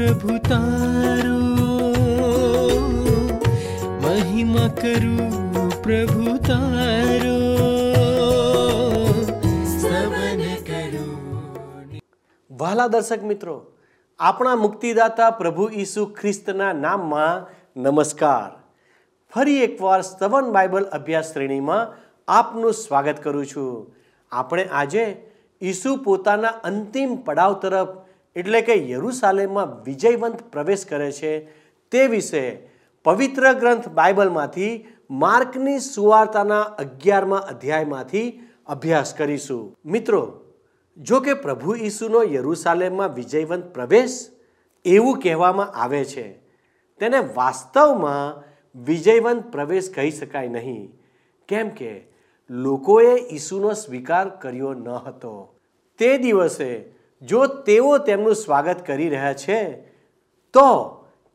પ્રભુ તારો. મહિમા કરું પ્રભુ તારો. સ્તવન વહાલા દર્શક મિત્રો આપણા મુક્તિદાતા પ્રભુ ઈસુ ખ્રિસ્તના નામમાં નમસ્કાર. ફરી એકવાર સ્તવન બાઇબલ અભ્યાસ શ્રેણીમાં આપનું સ્વાગત કરું છું. આપણે આજે ઈસુ પોતાના અંતિમ પડાવ તરફ એટલે કે યરુસાલેમમાં વિજયવંત પ્રવેશ કરે છે, તે વિશે પવિત્ર ગ્રંથ બાઇબલમાંથી માર્કની સુવાર્તાના અગિયારમાં અધ્યાયમાંથી અભ્યાસ કરીશું. મિત્રો, જો કે પ્રભુ ઈસુનો યરુસાલેમમાં વિજયવંત પ્રવેશ એવું કહેવામાં આવે છે, તેને વાસ્તવમાં વિજયવંત પ્રવેશ કહી શકાય નહીં. કેમ કે લોકોએ ઈસુનો સ્વીકાર કર્યો ન હતો. તે દિવસે જો તેઓ તેમનું સ્વાગત કરી રહ્યા છે, તો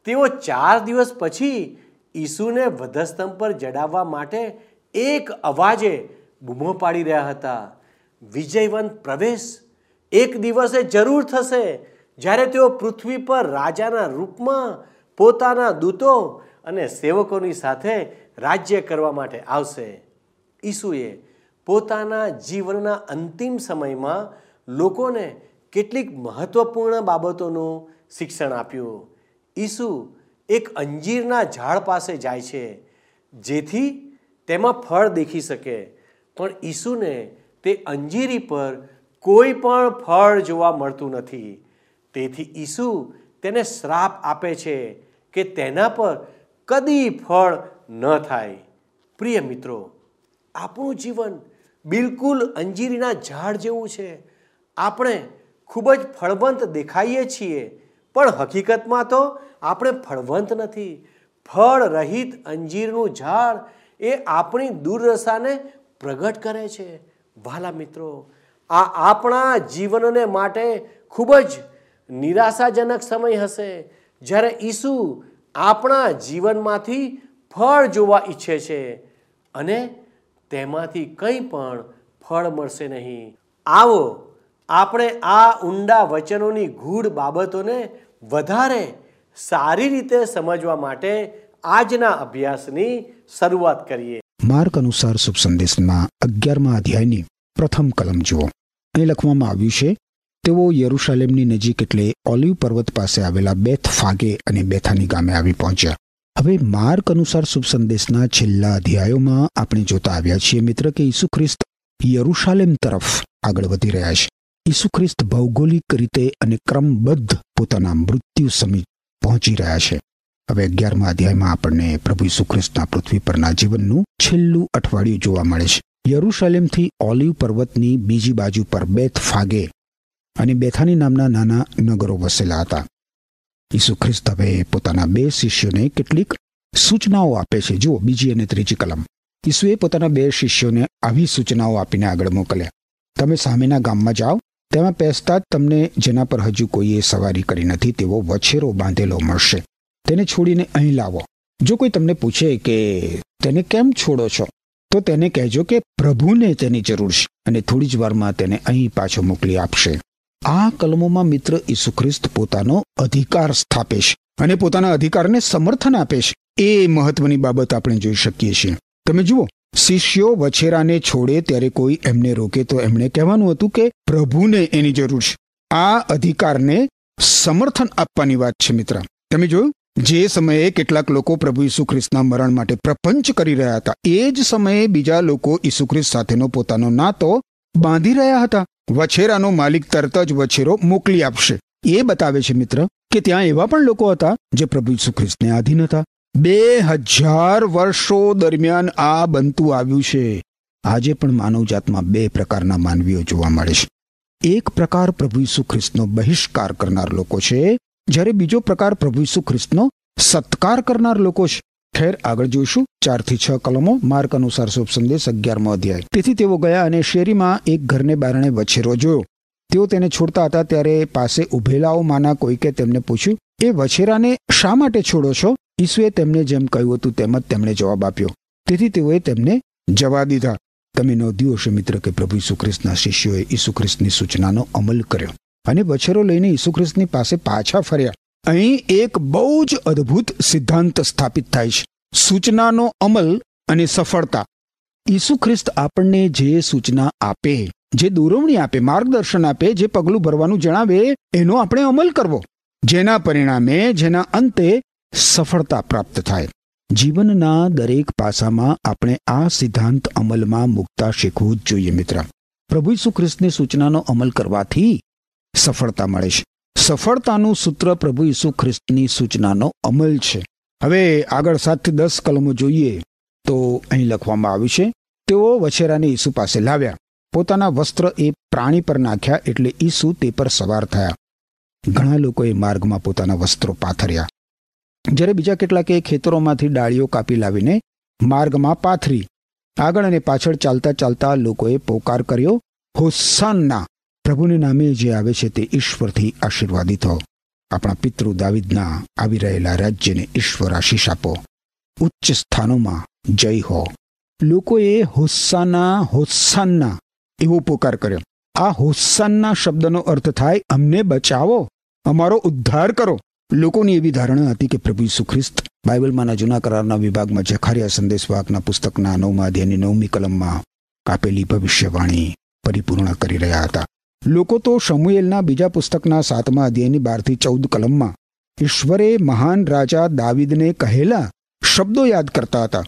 તેઓ ચાર દિવસ પછી ઈસુને વધસ્તંભ પર જડાવવા માટે એક અવાજે બૂમો પાડી રહ્યા હતા. વિજયવંત પ્રવેશ એક દિવસે જરૂર થશે જ્યારે તેઓ પૃથ્વી પર રાજાના રૂપમાં પોતાના દૂતો અને સેવકોની સાથે રાજ્ય કરવા માટે આવશે. ઈસુએ પોતાના જીવનના અંતિમ સમયમાં લોકોને કેટલીક મહત્વપૂર્ણ બાબતોનું શિક્ષણ આપ્યું. ઈસુ એક અંજીરના ઝાડ પાસે જાય છે, જેથી તેમાં ફળ દેખી શકે. પણ ઈસુને તે અંજીરી પર કોઈ પણ ફળ જોવા મળતું નથી. તેથી ઈસુ તેને શ્રાપ આપે છે કે તેના પર કદી ફળ ન થાય. પ્રિય મિત્રો, આપણું જીવન બિલકુલ અંજીરીના ઝાડ જેવું છે. આપણે ખૂબ જ ફળવંત દેખાઈએ છીએ. પણ હકીકતમાં તો આપણે ફળવંત નથી. ફળ રહિત અંજીરનું ઝાડ એ આપણી દુર્દશાને પ્રગટ કરે છે. વાલા મિત્રો, આ આપણા જીવનને માટે ખૂબ જ નિરાશાજનક સમય હશે. જ્યારે ઈસુ આપણા જીવનમાંથી ફળ જોવા ઈચ્છે છે અને તેમાંથી કંઈ પણ ફળ મળશે નહીં. આવો આપણે આ ઊંડા વચનોની ગૂઢ બાબતોને વધારે સારી રીતે સમજવા માટે આજના અભ્યાસની શરૂઆત કરીએ. માર્ક અનુસાર શુભ સંદેશના અગિયારમા અધ્યાયની પ્રથમ કલમ જુઓ. અહીં લખવામાં આવ્યું છે, તેઓ યરુશાલેમની નજીક એટલે ઓલિવ પર્વત પાસે આવેલા બેથ ફાગે અને બેથાની ગામે આવી પહોંચ્યા. હવે માર્ક અનુસાર શુભ સંદેશના છેલ્લા અધ્યાયોમાં આપણે જોતા આવ્યા છીએ, મિત્ર, કે ઈસુ ખ્રિસ્ત યરુશાલેમ તરફ આગળ વધી રહ્યા છે. ખ્રિસ્ત ભૌગોલિક રીતે અને ક્રમબદ્ધ પોતાના મૃત્યુ સમીપ પહોંચી રહ્યા છે. હવે અગિયારમા અધ્યાયમાં આપણને પ્રભુ ખ્રિસ્તના પૃથ્વી પરના જીવનનું છેલ્લું અઠવાડિયું જોવા મળે છે. યરુશાલેમથી ઓલિવ પર્વતની બીજી બાજુ પર બેથ ફાગે અને બેથાની નામના નાના નગરો વસેલા હતા. ઈસુ ખ્રિસ્ત હવે પોતાના બે શિષ્યોને કેટલીક સૂચનાઓ આપે છે. જુઓ, બીજી અને ત્રીજી કલમ. ઈસુએ પોતાના બે શિષ્યોને આવી સૂચનાઓ આપીને આગળ મોકલ્યા. તમે સામેના ગામમાં જાઓ તેમાં પહેસતા જ તમને જેના પર હજુ કોઈએ સવારી કરી નથી, તેવો વછેરો બાંધેલો મળશે. તેને છોડીને અહીં લાવો. જો કોઈ તમને પૂછે કે તેને કેમ છોડો છો, તો તેને કહેજો કે પ્રભુને તેની જરૂર છે અને થોડી જ વારમાં તેને અહીં પાછો મોકલી આપશે. આ કલમોમાં મિત્ર ઈસુ ખ્રિસ્ત પોતાનો અધિકાર સ્થાપે છે અને પોતાના અધિકારને સમર્થન આપે છે. એ મહત્વની બાબત આપણે જોઈ શકીએ છીએ. તમે જુઓ શિષ્યો વછેરાને છોડે ત્યારે કોઈ એમને રોકે તો એમણે કહેવાનું હતું કે, પ્રભુને એની જરૂર છે. આ અધિકારને સમર્થન આપવાની વાત છે મિત્ર. તમે જોયું? જે સમયે કેટલાક લોકો પ્રભુ ઈસુ ખ્રિસ્તના મરણ માટે પ્રપંચ કરી રહ્યા હતા, એ જ સમયે બીજા લોકો ઈસુ ખ્રિસ્ત સાથેનો પોતાનો નાતો બાંધી રહ્યા હતા. વછેરાનો માલિક તરત જ વછેરો મોકલી આપશે. એ બતાવે છે મિત્ર કે ત્યાં એવા પણ લોકો હતા જે પ્રભુ ઈસુ ખ્રિસ્તને આધીન હતા. બે હજાર વર્ષો દરમિયાન આ બનતું આવ્યું છે. આજે પણ માનવજાતમાં બે પ્રકારના માનવીઓ જોવા મળે છે. એક પ્રકાર પ્રભુ ઈસુ ખ્રિસ્તનો બહિષ્કાર કરનાર લોકો છે, જ્યારે બીજો પ્રકાર પ્રભુ ઈસુ ખ્રિસ્તનો સત્કાર કરનાર લોકો છે. ખેર, આગળ જોઈશું. ચારથી છ કલમો, માર્ક અનુસાર શુભ સંદેશ, અગિયારમો અધ્યાય. તેથી તેઓ ગયા અને શેરીમાં એક ઘરને બારણે વછેરો જોયો. તેઓ તેને છોડતા હતા ત્યારે પાસે ઉભેલાઓમાંના કોઈકે તેમને પૂછ્યું, એ વછેરાને શા માટે છોડો છો? ઈસુએ તેમને જેમ કહ્યું હતું તેમ જ તેમણે જવાબ આપ્યો. તેથી તેઓએ તેમને જવા દીધા. તમે નોંધ્યું હશે મિત્ર કે પ્રભુ ઈસુ શિષ્યોએ ઈસુ સૂચનાનો અમલ કર્યો અને વછેરો લઈને ઈસુ પાસે પાછા ફર્યા. અહીં એક બહુ જ અદ્ભુત સિદ્ધાંત સ્થાપિત થાય છે. સૂચનાનો અમલ અને સફળતા. ઈસુ ખ્રિસ્ત આપણને જે સૂચના આપે, જે દોરવણી આપે, માર્ગદર્શન આપે, જે પગલું ભરવાનું જણાવે, એનો આપણે અમલ કરવો. જેના પરિણામે, જેના અંતે સફળતા પ્રાપ્ત થાય. જીવનના દરેક પાસામાં આપણે આ સિદ્ધાંત અમલમાં મૂકતા શીખવું જ જોઈએ મિત્ર. પ્રભુ ઈસુ ખ્રિસ્તની સૂચનાનો અમલ કરવાથી સફળતા મળે છે. સફળતાનું સૂત્ર પ્રભુ ઈસુ ખ્રિસ્તની સૂચનાનો અમલ છે. હવે આગળ સાતથી દસ કલમો જોઈએ તો અહીં લખવામાં આવ્યું છે, તેઓ વછેરાને ઈસુ પાસે લાવ્યા. પોતાના વસ્ત્ર એ પ્રાણી પર નાખ્યા એટલે ઈસુ તે પર સવાર થયા. ઘણા લોકોએ માર્ગમાં પોતાના વસ્ત્રો પાથર્યા. જ્યારે બીજા કેટલાકે ખેતરોમાંથી ડાળીઓ કાપી લાવીને માર્ગમાં પાથરી, આગળ અને પાછળ ચાલતા ચાલતા લોકોએ પોકાર કર્યો, હોસાનના, પ્રભુને નામે જે આવે છે તે ઈશ્વરથી આશીર્વાદિત હો. આપણા પિતૃ દાવિદના આવી રહેલા રાજ્યને ઈશ્વર આશીષ આપો. ઉચ્ચ સ્થાનોમાં જય હો. લોકોએ હોસ્સાના હોસ્સાના એવો પોકાર કર્યો. આ હોસ્સાના શબ્દનો અર્થ થાય, અમને બચાવો, અમારો ઉદ્ધાર કરો. લોકોની એવી ધારણા હતી કે પ્રભુ ઈસુ ખ્રિસ્ત બાઇબલમાંના જૂના કરારના વિભાગમાં જખારિયા સંદેશવાહકના પુસ્તકના નવમા અધ્યાયની નવમી કલમમાં કાપેલી ભવિષ્યવાણી પરિપૂર્ણ કરી રહ્યા હતા. લોકો તો શમુએલના બીજા પુસ્તકના સાતમા અધ્યાયની બારથી ચૌદ કલમમાં ઈશ્વરે મહાન રાજા દાવિદને કહેલા શબ્દો યાદ કરતા હતા.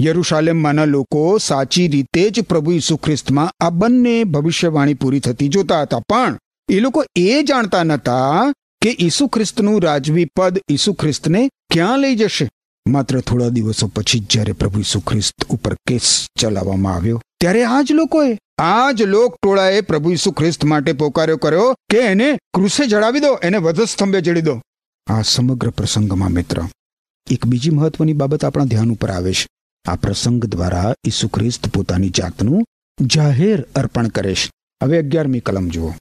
યરુશાલેમમાંના લોકો સાચી રીતે જ પ્રભુ ઈસુ ખ્રિસ્તમાં આ બંને ભવિષ્યવાણી પૂરી થતી જોતા હતા. પણ એ લોકો એ જાણતા નતા કે ઈસુ ખ્રિસ્તનું રાજવી પદ ઈસુ ખ્રિસ્તને ક્યાં લઈ જશે? માત્ર થોડા દિવસો પછી જ્યારે પ્રભુ ઈસુ ખ્રિસ્ત ઉપર કેસ ચલાવવામાં આવ્યો, ત્યારે આ જ લોકોએ, આ જ લોક ટોળાએ પ્રભુ ઈસુ ખ્રિસ્ત માટે પોકાર્યો કર્યો કે એને ક્રુસે જડાવી દો, એને વધસ્તંભે જડી દો. આ સમગ્ર પ્રસંગમાં મિત્ર, એક બીજી મહત્વની બાબત આપણા ધ્યાન ઉપર આવે છે. આ પ્રસંગ દ્વારા ઈસુ ખ્રિસ્ત પોતાની જાતનું જાહેર અર્પણ કરે છે. હવે અગિયારમી કલમ જુઓ.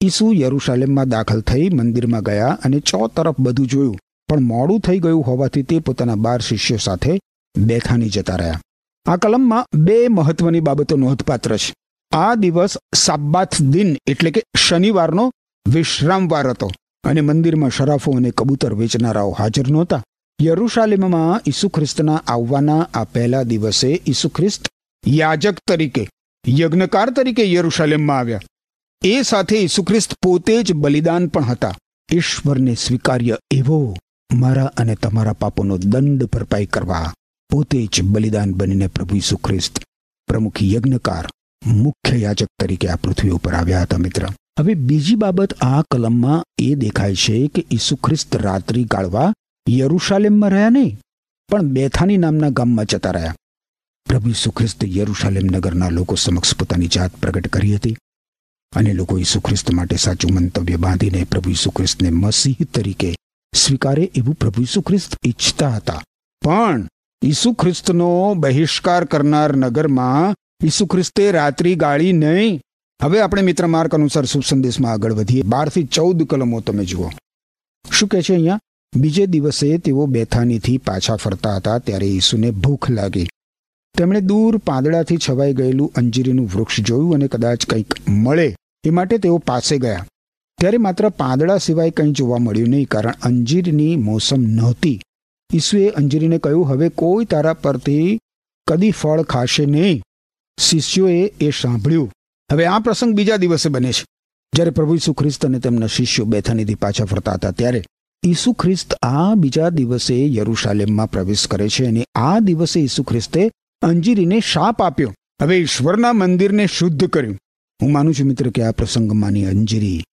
ઈસુ યરુશાલેમમાં દાખલ થઈ મંદિરમાં ગયા અને ચો તરફ બધું જોયું. પણ મોડું થઈ ગયું હોવાથી તે પોતાના બાર શિષ્યો સાથે બેથાની જતા રહ્યા. આ કલમમાં બે મહત્વની બાબતો નોંધપાત્ર છે. આ દિવસ સાબ્બાથ દિન એટલે કે શનિવારનો વિશ્રામવાર હતો અને મંદિરમાં શરાફો અને કબૂતર વેચનારાઓ હાજર નહોતા. યરુશાલેમમાં ઈસુ ખ્રિસ્તના આવવાના આ પહેલા દિવસે ઈસુ ખ્રિસ્ત યાજક તરીકે, યજ્ઞકાર તરીકે યરુશાલેમમાં આવ્યા. એ સાથે ઈસુખ્રિસ્ત પોતે જ બલિદાન પણ હતા. ઈશ્વરને સ્વીકાર્ય એવો મારા અને તમારા પાપોનો દંડ ભરપાઈ કરવા પોતે જ બલિદાન બનીને પ્રભુ ઈસુ ખ્રિસ્ત પ્રમુખ યજ્ઞકાર, મુખ્ય યાજક તરીકે આ પૃથ્વી ઉપર આવ્યા હતા મિત્ર. હવે બીજી બાબત આ કલમમાં એ દેખાય છે કે ઈસુ ખ્રિસ્ત રાત્રિ ગાળવા યરુશાલેમમાં રહ્યા નહીં, પણ બેથાની નામના ગામમાં જતા રહ્યા. પ્રભુ ઈસુ ખ્રિસ્ત યરુશાલેમ નગરના લોકો સમક્ષ પોતાની જાત પ્રગટ કરી હતી. અને લોકો ઈસુ ખ્રિસ્ત માટે સાચું મંતવ્ય બાંધીને પ્રભુ ઈસુ ખ્રિસ્તને મસીહ તરીકે સ્વીકારે એવું પ્રભુ ખ્રિસ્ત ઈચ્છતા હતા. પણ ઈસુ ખ્રિસ્તનો બહિષ્કાર કરનાર નગરમાં ઈસુ ખ્રિસ્તે રાત્રિ ગાળી નહીં. હવે આપણે મિત્ર માર્ગ અનુસાર શુભ સંદેશમાં આગળ વધીએ. બારથી ચૌદ કલમો તમે જુઓ. શું કહે છે અહીંયા? બીજે દિવસે તેઓ બેથાનીથી પાછા ફરતા હતા ત્યારે ઈસુને ભૂખ લાગી. તેમણે દૂર પાંદડાથી છવાઈ ગયેલું અંજીરીનું વૃક્ષ જોયું અને કદાચ કંઈક મળે એ માટે તેઓ પાસે ગયા. ત્યારે માત્ર પાંદડા સિવાય કંઈ જોવા મળ્યું નહીં કારણ અંજીરની મોસમ નહોતી. ઈસુએ અંજીરીને કહ્યું, હવે કોઈ તારા પરથી કદી ફળ ખાશે નહીં. શિષ્યોએ એ સાંભળ્યું. હવે આ પ્રસંગ બીજા દિવસે બને છે. જ્યારે પ્રભુ ઈસુ ખ્રિસ્ત અને તેમના શિષ્યો બેથાનીથી પાછા ફરતા હતા, ત્યારે ઈસુ ખ્રિસ્ત આ બીજા દિવસે યરુશાલેમમાં પ્રવેશ કરે છે અને આ દિવસે ઈસુ ખ્રિસ્તે અંજીરીને શાપ આપ્યો. હવે ઈશ્વરના મંદિરને શુદ્ધ કર્યું. હું માનું છું મિત્ર કે આ પ્રસંગમાંની અંજીરી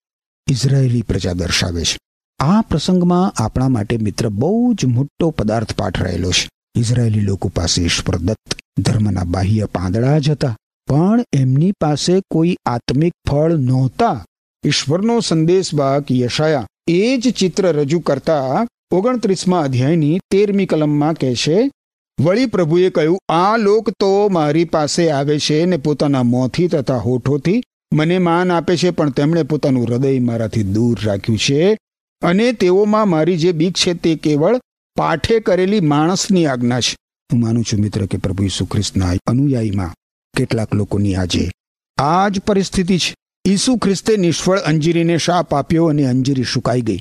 ઇઝરાયેલી પ્રજા દર્શાવે છે. આ પ્રસંગમાં આપણા માટે મિત્ર બહુ જ મોટો પદાર્થ પાઠ રહેલો છે. ઇઝરાયેલી લોકો પાસે ઈશ્વર દત્ત, ધર્મના બાહ્ય પાંદડા જ હતા. પણ એમની પાસે કોઈ આત્મિક ફળ નહોતા. ઈશ્વરનો સંદેશવાહક યશાયા એ જ ચિત્ર રજૂ કરતા ઓગણત્રીસમાં અધ્યાયની તેરમી કલમમાં કહે છે વળી પ્રભુએ કહ્યું, આ લોક તો મારી પાસે આવે છે ને પોતાના મોંથી તથા હોઠોથી મને માન આપે છે, પણ તેમણે પોતાનું હૃદય મારાથી દૂર રાખ્યું છે અને તેઓમાં મારી જે બીક છે તે કેવળ પાઠે કરેલી માણસની આજ્ઞા છે. હું માનું છું મિત્ર કે પ્રભુ ઈસુ ખ્રિસ્તના અનુયાયીમાં કેટલાક લોકોની આજે આ જ પરિસ્થિતિ છે. ઈસુ ખ્રિસ્તે નિષ્ફળ અંજીરીને શાપ આપ્યો અને અંજીરી સુકાઈ ગઈ.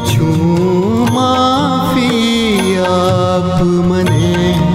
છું માફી આપ મને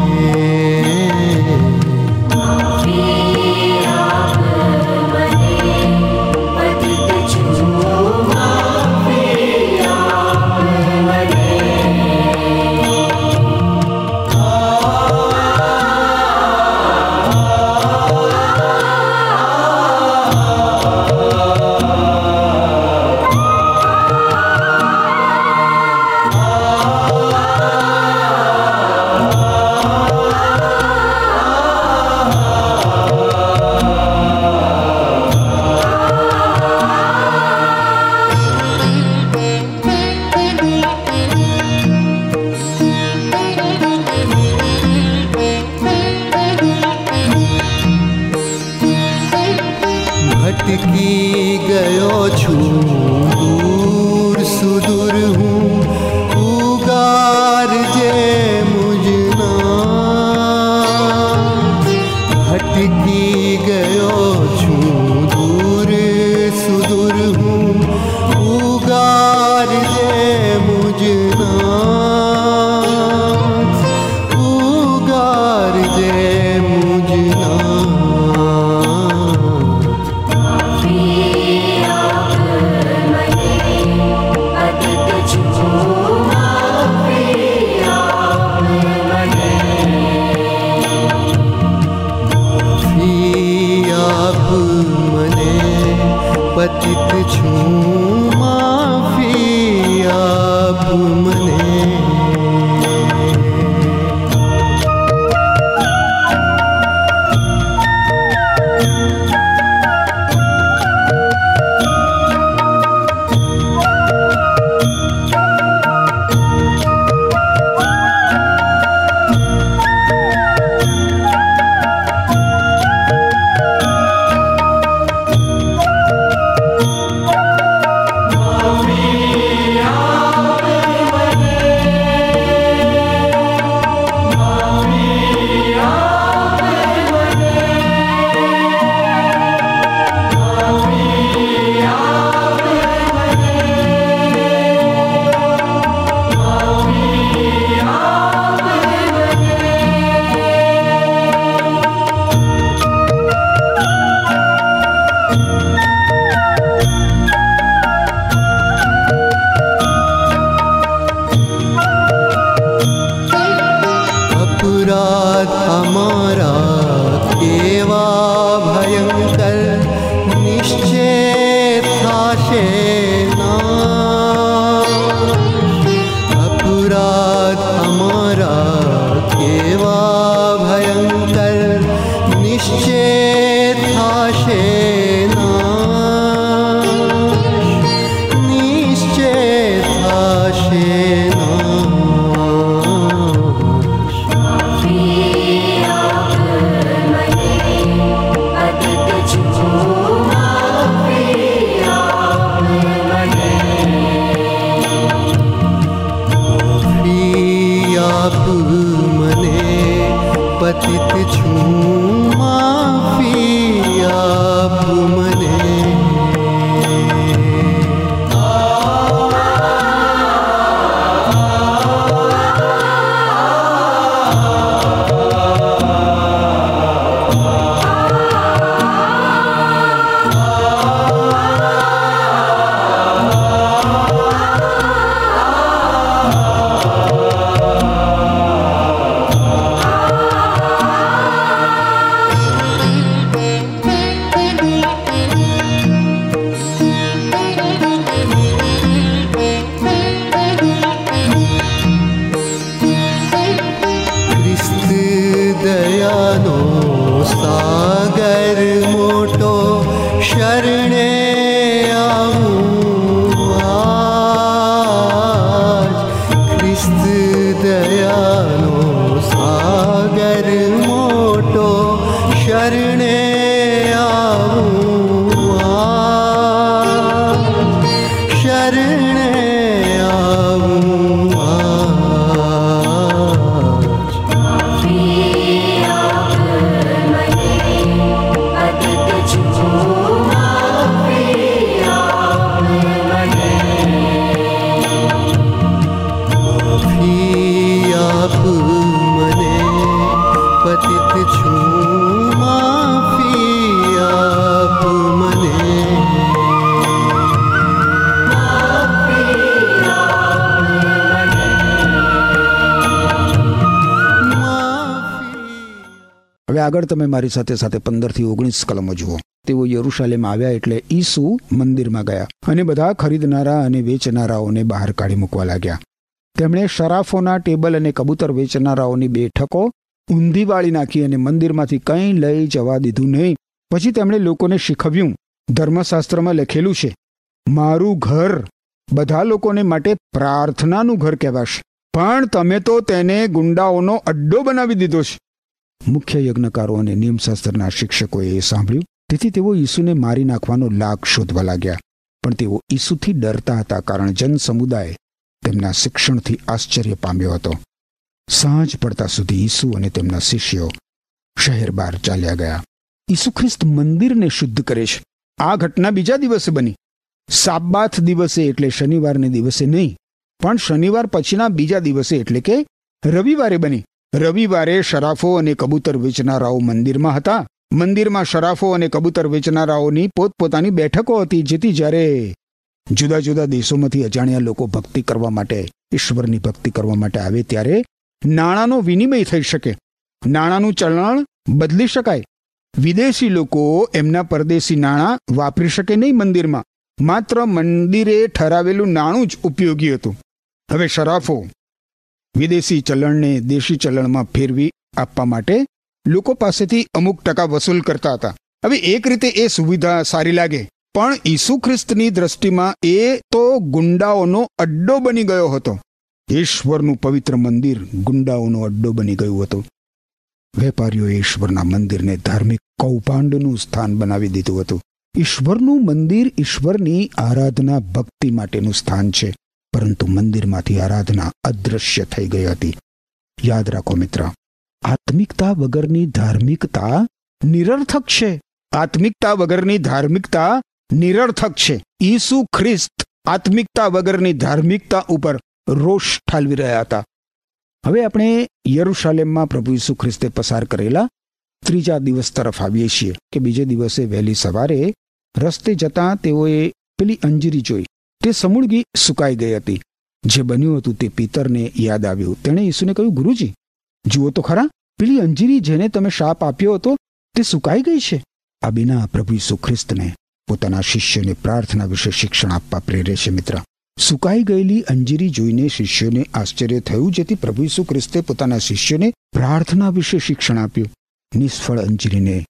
ભટકી ગયો છું. દૂર સુદૂર હું கருணை આગળ તમે મારી સાથે સાથે પંદરથી ઓગણીસ કલમો જુઓ. તેઓ યરુશાલેમ આવ્યા એટલે ઈસુ મંદિરમાં ગયા અને બધા ખરીદનારા અને વેચનારાઓને બહાર કાઢી મૂકવા લાગ્યા. તેમણે શરાફોના ટેબલ અને કબૂતર વેચનારાઓની બેઠકો ઊંધી વાળી નાખી અને મંદિરમાંથી કંઈ લઈ જવા દીધું નહીં. પછી તેમણે લોકોને શીખવ્યું, ધર્મશાસ્ત્રમાં લખેલું છે, મારું ઘર બધા લોકોને માટે પ્રાર્થનાનું ઘર કહેવાશે. પણ તમે તો તેને ગુંડાઓનો અડ્ડો બનાવી દીધો છે. મુખ્ય યજ્ઞકારો અને નિયમશાસ્ત્રના શિક્ષકોએ એ સાંભળ્યું. તેથી તેઓ ઈસુને મારી નાખવાનો લાગ શોધવા લાગ્યા. પણ તેઓ ઈસુથી ડરતા હતા કારણ જન સમુદાય તેમના શિક્ષણથી આશ્ચર્ય પામ્યો હતો. સાંજ પડતા સુધી ઈસુ અને તેમના શિષ્યો શહેર બહાર ચાલ્યા ગયા. ઈસુ ખ્રિસ્ત મંદિરને શુદ્ધ કરે છે. આ ઘટના બીજા દિવસે બની. સાબાથ દિવસે એટલે શનિવારને દિવસે નહીં, પણ શનિવાર પછીના બીજા દિવસે એટલે કે રવિવારે બની. રવિવારે શરાફો અને કબૂતર વેચનારાઓ મંદિરમાં હતા. મંદિરમાં શરાફો અને કબૂતર વેચનારાઓની પોતપોતાની બેઠકો હતી, જેથી જ્યારે જુદા જુદા દેશોમાંથી અજાણ્યા લોકો ભક્તિ કરવા માટે, ઈશ્વરની ભક્તિ કરવા માટે આવે, ત્યારે નાણાંનો વિનિમય થઈ શકે. નાણાંનું ચલણ બદલી શકાય. વિદેશી લોકો એમના પરદેશી નાણાં વાપરી શકે નહીં મંદિરમાં. માત્ર મંદિરે ઠરાવેલું નાણું જ ઉપયોગી હતું. હવે શરાફો વિદેશી ચલણને દેશી ચલણમાં ફેરવી આપવા માટે લોકો પાસેથી અમુક ટકા વસૂલ કરતા હતા. હવે એક રીતે એ સુવિધા સારી લાગે, પણ ઈસુ ખ્રિસ્તની દ્રષ્ટિમાં એ તો ગુંડાઓનો અડ્ડો બની ગયો હતો. ઈશ્વરનું પવિત્ર મંદિર ગુંડાઓનો અડ્ડો બની ગયું હતું. વેપારીઓએ ઈશ્વરના મંદિરને ધાર્મિક કૌભાંડનું સ્થાન બનાવી દીધું હતું. ઈશ્વરનું મંદિર ઈશ્વરની આરાધના ભક્તિ માટેનું સ્થાન છે. પરંતુ મંદિરમાંથી આરાધના અદૃશ્ય થઈ ગઈ હતી. યાદ રાખો મિત્ર, આત્મિકતા વગરની ધાર્મિકતા નિરર્થક છે. આત્મિકતા વગરની ધાર્મિકતા નિરર્થક છે. ઈસુ ખ્રિસ્ત આત્મિકતા વગરની ધાર્મિકતા ઉપર રોષ ઠાલવી રહ્યા હતા. હવે આપણે યરુશાલેમમાં પ્રભુ ઈસુ ખ્રિસ્તે પસાર કરેલા ત્રીજા દિવસ તરફ આવીએ છીએ કે બીજે દિવસે વહેલી સવારે રસ્તે જતાં તેઓએ પેલી અંજીરી જોઈ. તે સમૂળગી સુકાઈ ગઈ હતી. જે બન્યું હતું તે પિતરને યાદ આવ્યું. તેણે ઈસુને કહ્યું, ગુરુજી, જુઓ તો ખરા, પેલી અંજીરી જેને તમે શાપ આપ્યો હતો, તે સુકાઈ ગઈ છે. આ બિના પ્રભુ ઈસુ ખ્રિસ્તને પોતાના શિષ્યને પ્રાર્થના વિશે શિક્ષણ આપવા પ્રેરે છે, મિત્ર. સુકાઈ ગયેલી અંજીરી જોઈને શિષ્યોને આશ્ચર્ય થયું, જેથી પ્રભુ ઈસુ ખ્રિસ્તે પોતાના શિષ્યને પ્રાર્થના વિશે શિક્ષણ આપ્યું. નિષ્ફળ અંજીરીને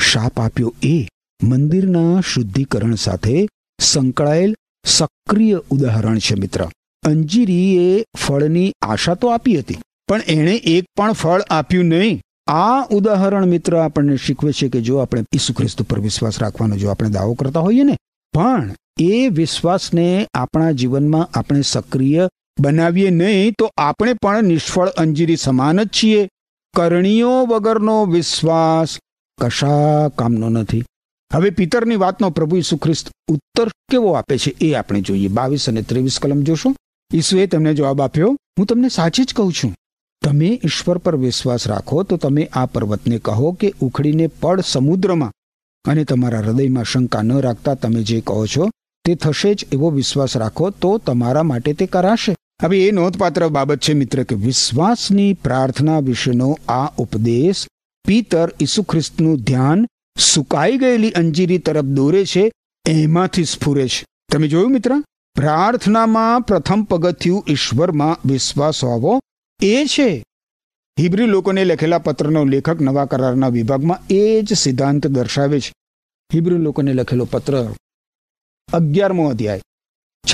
શાપ આપ્યો એ મંદિરના શુદ્ધિકરણ સાથે સંકળાયેલ સક્રિય ઉદાહરણ છે, મિત્ર. અંજીરી એ ફળની આશા તો આપી હતી, પણ એણે એક પણ ફળ આપ્યું નહીં. આ ઉદાહરણ, મિત્ર, આપણને શીખવે છે કે જો આપણે ઈસુ ખ્રિસ્ત પર વિશ્વાસ રાખવાનો, જો આપણે દાવો કરતા હોઈએ ને, પણ એ વિશ્વાસને આપણા જીવનમાં આપણે સક્રિય બનાવીએ નહીં, તો આપણે પણ નિષ્ફળ અંજીરી સમાન જ છીએ. કરણીઓ વગરનો વિશ્વાસ કશા કામનો નથી. હવે પિતરની વાતનો પ્રભુ ઈસુ ખ્રિસ્ત ઉત્તર કેવો આપે છે એ આપણે જોઈએ. બાવીસ અને ત્રેવીસ કલમ જોશો. ઈસુએ તેમને જવાબ આપ્યો, હું તમને સાચી જ કહું છું. તમે ઈશ્વર પર વિશ્વાસ રાખો તો તમે આ પર્વતને કહો કે ઉખડીને પડ સમુદ્રમાં અને તમારા હૃદયમાં શંકા ન રાખતા તમે જે કહો છો તે થશે જ એવો વિશ્વાસ રાખો તો તમારા માટે તે કરાશે. હવે એ નોંધપાત્ર બાબત છે મિત્ર કે વિશ્વાસની પ્રાર્થના વિશેનો આ ઉપદેશ પિતર ઈસુ ખ્રિસ્તનું ધ્યાન સુકાઈ ગયેલી અંજીરી તરફ દોરે છે, એમાંથી સ્ફુરે છે. તમે જોયું મિત્ર? પ્રાર્થનામાં પ્રથમ પગથિયું ઈશ્વરમાં વિશ્વાસ હોવો એ છે. હિબ્રી લોકોને લખેલા પત્રનો લેખક નવા કરારના વિભાગમાં એ જ સિદ્ધાંત દર્શાવે છે. હિબ્રી લોકોને લખેલો પત્ર અગિયારમો અધ્યાય.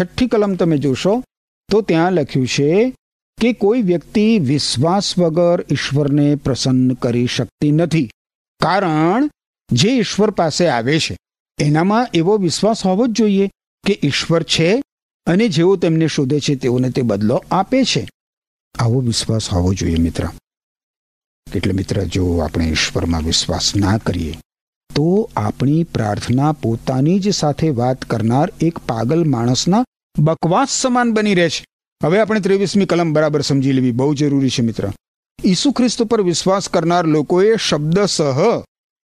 છઠ્ઠી કલમ તમે જોશો, તો ત્યાં લખ્યું છે કે કોઈ વ્યક્તિ વિશ્વાસ વગર ઈશ્વરને પ્રસન્ન કરી શકતી નથી. કારણ જે ઈશ્વર પાસે આવે છે, એનામાં એવો વિશ્વાસ હોવો જ જોઈએ કે ઈશ્વર છે અને જેઓ તેમને શોધે છે, તેઓને તે બદલો આપે છે. આવો વિશ્વાસ હોવો જોઈએ મિત્ર. એટલે મિત્ર, જો આપણે ઈશ્વરમાં વિશ્વાસ ના કરીએ, તો આપણી પ્રાર્થના પોતાની જ સાથે વાત કરનાર એક પાગલ માણસના બકવાસ સમાન બની રહે છે. હવે આપણે ત્રેવીસમી કલમ બરાબર સમજી લેવી બહુ જરૂરી છે મિત્ર. ઈસુ ખ્રિસ્ત પર વિશ્વાસ કરનાર લોકોએ શબ્દસહ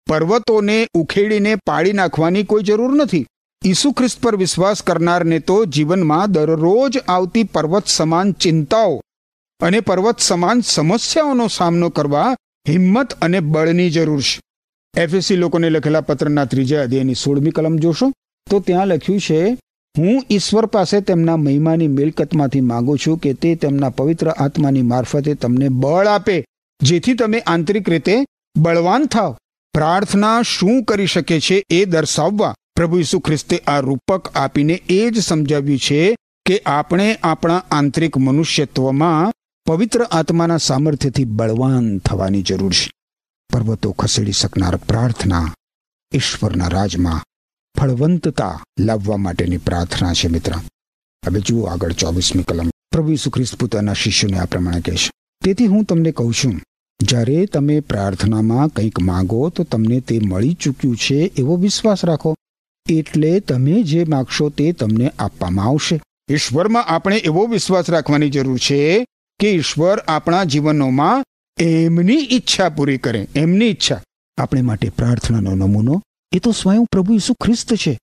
પર્વતોને ઉખેડીને પાડી નાખવાની કોઈ જરૂર નથી. ઈસુ ખ્રિસ્ત પર વિશ્વાસ કરનારને તો જીવનમાં દરરોજ આવતી પર્વત સમાન ચિંતાઓ અને પર્વત સમાન સમસ્યાઓનો સામનો કરવા હિંમત અને બળની જરૂર છે. એફએસસી લોકોને લખેલા પત્રના ત્રીજા અધ્યાયની સોળમી કલમ જોશો? તો ત્યાં લખ્યું છે, હું ઈશ્વર પાસે તેમના મહિમાની મિલકતમાંથી માંગુ છું કે તે તેમના પવિત્ર આત્માની મારફતે તમને બળ આપે, જેથી તમે આંતરિક રીતે બળવાન થાવ. પ્રાર્થના શું કરી શકે છે એ દર્શાવવા પ્રભુ ઈસુ ખ્રિસ્તે આ રૂપક આપીને એ જ સમજાવ્યું છે કે આપણે આપણા આંતરિક મનુષ્યત્વમાં પવિત્ર આત્માના સામર્થ્યથી બળવાન થવાની જરૂર છે. પર્વતો ખસેડી શકનાર પ્રાર્થના ઈશ્વરના રાજમાં ફળવંતતા લાવવા માટેની પ્રાર્થના છે મિત્ર. હવે જુઓ આગળ ચોવીસમી કલમ. પ્રભુ ઈસુ ખ્રિસ્ત પોતાના શિષ્યોને આ પ્રમાણે કહેશે તેથી હું તમને કહું છું જ્યારે તમે પ્રાર્થનામાં કંઈક માંગો તો તમને તે મળી ચૂક્યું છે એવો વિશ્વાસ રાખો. એટલે તમે જે માગશો તે તમને આપવામાં આવશે. ઈશ્વરમાં આપણે એવો વિશ્વાસ રાખવાની જરૂર છે કે ઈશ્વર આપણા જીવનોમાં એમની ઈચ્છા પૂરી કરે, એમની ઈચ્છા. આપણે માટે પ્રાર્થનાનો નમૂનો, એ તો સ્વયં પ્રભુ ઈસુ ખ્રિસ્ત છે.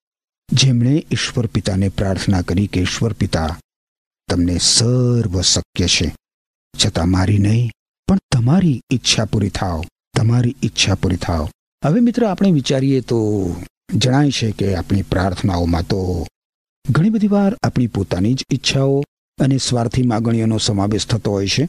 જેમણે ઈશ્વર પિતાને પ્રાર્થના કરી કે ઈશ્વર પિતા, તમને સર્વ શક્ય છે. છતાં મારી નહીં પણ તમારી ઈચ્છા પૂરી થાવ તમારી ઈચ્છા પૂરી થાવ હવે મિત્ર, આપણે વિચારીએ તો જણાય છે કે આપણી પ્રાર્થનાઓમાં તો ઘણી બધી વાર આપણી પોતાની જ ઈચ્છાઓ અને સ્વાર્થી માગણીઓનો સમાવેશ થતો હોય છે.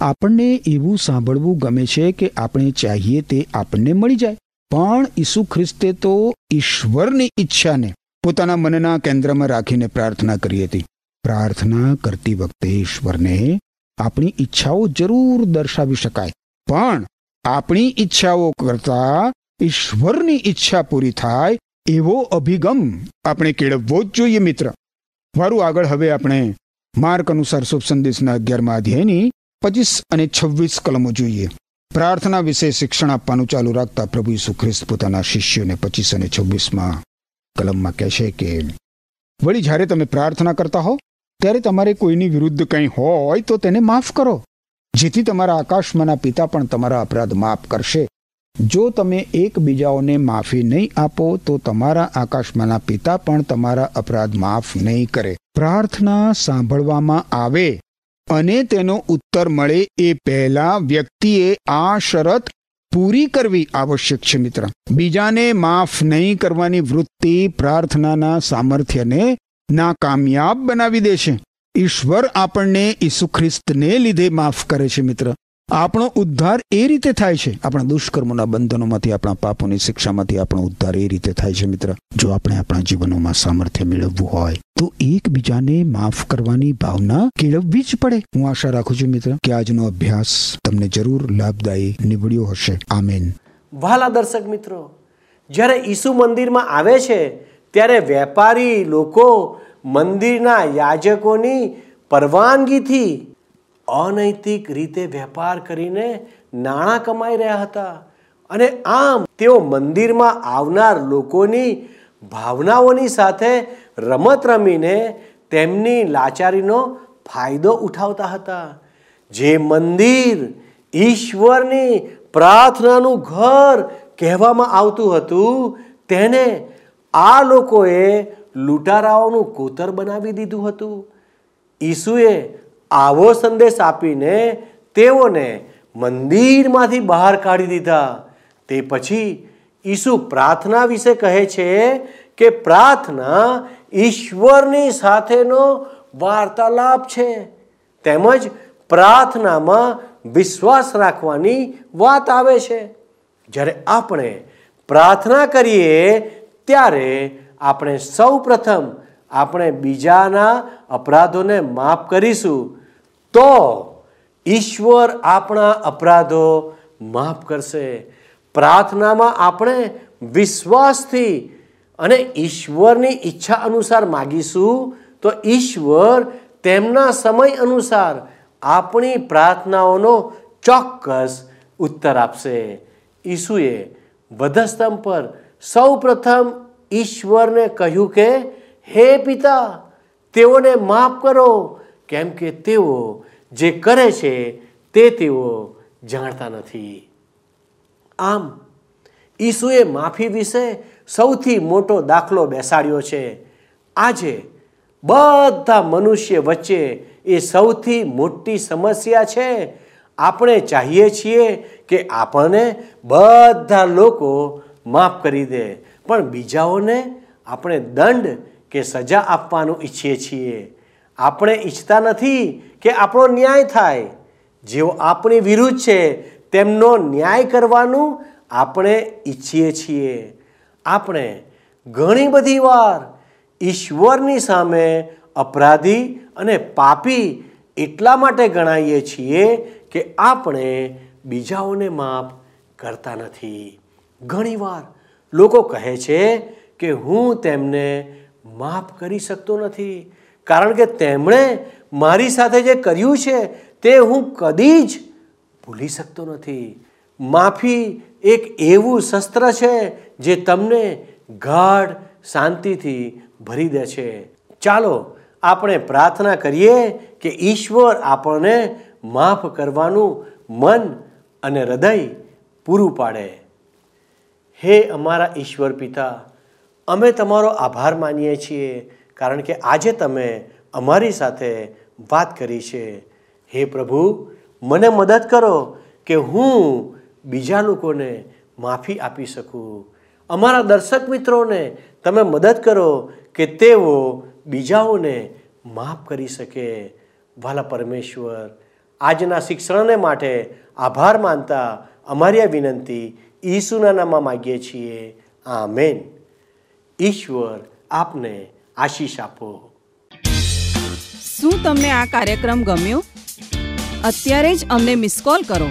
આપણને એવું સાંભળવું ગમે છે કે આપણે ચાહીએ તે આપણને મળી જાય. પણ ઈસુ ખ્રિસ્તે તો ઈશ્વરની ઈચ્છાને પોતાના મનના કેન્દ્રમાં રાખીને પ્રાર્થના કરી હતી. પ્રાર્થના કરતી વખતે ઈશ્વરને આપણી ઈચ્છાઓ જરૂર દર્શાવી શકાય. પણ આપણી ઈચ્છાઓ કરતા ઈશ્વરની ઈચ્છા પૂરી થાય એવો અભિગમ આપણે કેળવવો જ જોઈએ મિત્ર. વારું આગળ હવે આપણે માર્ક અનુસાર શુભ સંદેશના અગિયારમાં અધ્યાયની પચીસ અને છવ્વીસ કલમો જોઈએ. પ્રાર્થના વિશે શિક્ષણ આપવાનું ચાલુ રાખતા પ્રભુ ઈસુ ખ્રિસ્ત પોતાના શિષ્યોને પચીસ અને છવ્વીસમાં કલમમાં કહેશે કે, વળી જ્યારે તમે પ્રાર્થના કરતા હો ત્યારે તમારે કોઈની વિરુદ્ધ કંઈ હોય તો તેને માફ કરો. જેથી તમારા આકાશમાંના પિતા પણ તમારા અપરાધ માફ કરશે. જો તમે એકબીજાઓને માફી નહીં આપો, તો તમારા આકાશમાંના પિતા પણ તમારા અપરાધ માફ નહીં કરે. પ્રાર્થના સાંભળવામાં આવે. અને તેનો ઉત્તર મળે એ પહેલા વ્યક્તિએ આ શરત પૂરી કરવી આવશ્યક છે મિત્ર. બીજાને માફ નહીં કરવાની વૃત્તિ પ્રાર્થનાના સામર્થ્યને નાકામયાબ બનાવી દે છે. ઈશ્વર આપણને ઈસુ ખ્રિસ્તને લીધે માફ કરે છે, મિત્ર. આપણો ઉદ્ધાર એ રીતે થાય છે. આપણા દુષ્કર્મોના બંધનોમાંથી, આપણા પાપોની શિક્ષામાંથી આપણો ઉદ્ધાર એ રીતે થાય છે, મિત્ર. જો આપણે આપણા જીવનોમાં સામર્થ્ય મેળવવું હોય, તો એકબીજાને માફ કરવાની ભાવના કેળવવી જ પડે. હું આશા રાખું છું, મિત્ર, કે આજનો અભ્યાસ તમને જરૂર લાભદાયી નીવડ્યો હશે. આમેન. વહાલા દર્શક મિત્રો, જ્યારે ઈસુ મંદિરમાં આવે છે ત્યારે વેપારી લોકો મંદિરના યાજકોની પરવાનગીથી અનૈતિક રીતે વેપાર કરીને નાણાં કમાઈ રહ્યા હતા. અને આમ તેઓ મંદિરમાં આવનાર લોકોની ભાવનાઓની સાથે રમત રમીને તેમની લાચારીનો ફાયદો ઉઠાવતા હતા. જે મંદિર ઈશ્વરની પ્રાર્થનાનું ઘર કહેવામાં આવતું હતું, તેને આ લોકોએ લૂંટારાઓનું કોતર બનાવી દીધું હતું. ઈસુએ આવો સંદેશ આપીને તેઓને મંદિરમાંથી બહાર કાઢી દીધા. તે પછી ઈસુ પ્રાર્થના વિશે કહે છે કે પ્રાર્થના ઈશ્વરની સાથેનો વાર્તાલાપ છે. તેમજ પ્રાર્થનામાં વિશ્વાસ રાખવાની વાત આવે છે. જ્યારે આપણે પ્રાર્થના કરીએ ત્યારે આપણે સૌ પ્રથમ આપણે બીજાના અપરાધોને માફ કરીશું. તો ઈશ્વર આપણા અપરાધો માફ કરશે. પ્રાર્થનામાં આપણે વિશ્વાસથી અને ઈશ્વરની ઈચ્છા અનુસાર માગીશું તો ઈશ્વર તેમના સમય અનુસાર આપણી પ્રાર્થનાઓનો ચોક્કસ ઉત્તર આપશે. ઈસુએ વધસ્તંભ પર સૌ પ્રથમ ઈશ્વરને કહ્યું કે, હે પિતા, તેઓને માફ કરો. કેમ કે તેઓ જે કરે છે, તે તેઓ જાણતા નથી. આમ, ઈસુએ માફી વિશે સૌથી મોટો દાખલો બેસાડ્યો છે. આજે બધા મનુષ્ય વચ્ચે એ સૌથી મોટી સમસ્યા છે. આપણે ચાહીએ છીએ કે આપણને બધા લોકો માફ કરી દે. પણ બીજાઓને આપણે દંડ કે સજા આપવાનું ઈચ્છીએ છીએ. આપણે ઈચ્છતા નથી કે આપણો ન્યાય થાય. જેઓ આપણી વિરુદ્ધ છે, તેમનો ન્યાય કરવાનું આપણે ઈચ્છીએ છીએ. આપણે ઘણી બધી વાર ઈશ્વરની સામે અપરાધી અને પાપી એટલા માટે ગણાઈએ છીએ કે આપણે બીજાઓને માફ કરતા નથી. ઘણીવાર લોકો કહે છે કે હું તેમને માફ કરી શકતો નથી, કારણ કે તેમણે મારી સાથે જે કર્યું છે તે હું કદી જ ભૂલી શકતો નથી. માફી એક એવું શસ્ત્ર છે જે તમને ગાઢ શાંતિથી ભરી દે છે. ચાલો આપણે પ્રાર્થના કરીએ કે ઈશ્વર આપણને માફ કરવાનું મન અને હૃદય પૂરું પાડે. હે અમારા ઈશ્વર પિતા, અમે તમારો આભાર માનીએ છીએ, કારણ કે આજે તમે અમારી સાથે વાત કરી છે. હે પ્રભુ, મને મદદ કરો કે હું બીજા લોકોને માફી આપી શકું. અમારા દર્શક મિત્રોને તમે મદદ કરો કે તેઓ બીજાઓને માફ કરી શકે. વાલા પરમેશ્વર, આજના શિક્ષણને માટે આભાર માનતા અમારી આ વિનંતી ઈસુના નામમાં માગીએ છીએ. આ મેન ઈશ્વર આપને આશીષ આપો. શું તમને આ કાર્યક્રમ ગમ્યો? અત્યારે જ અમને મિસ કોલ કરો.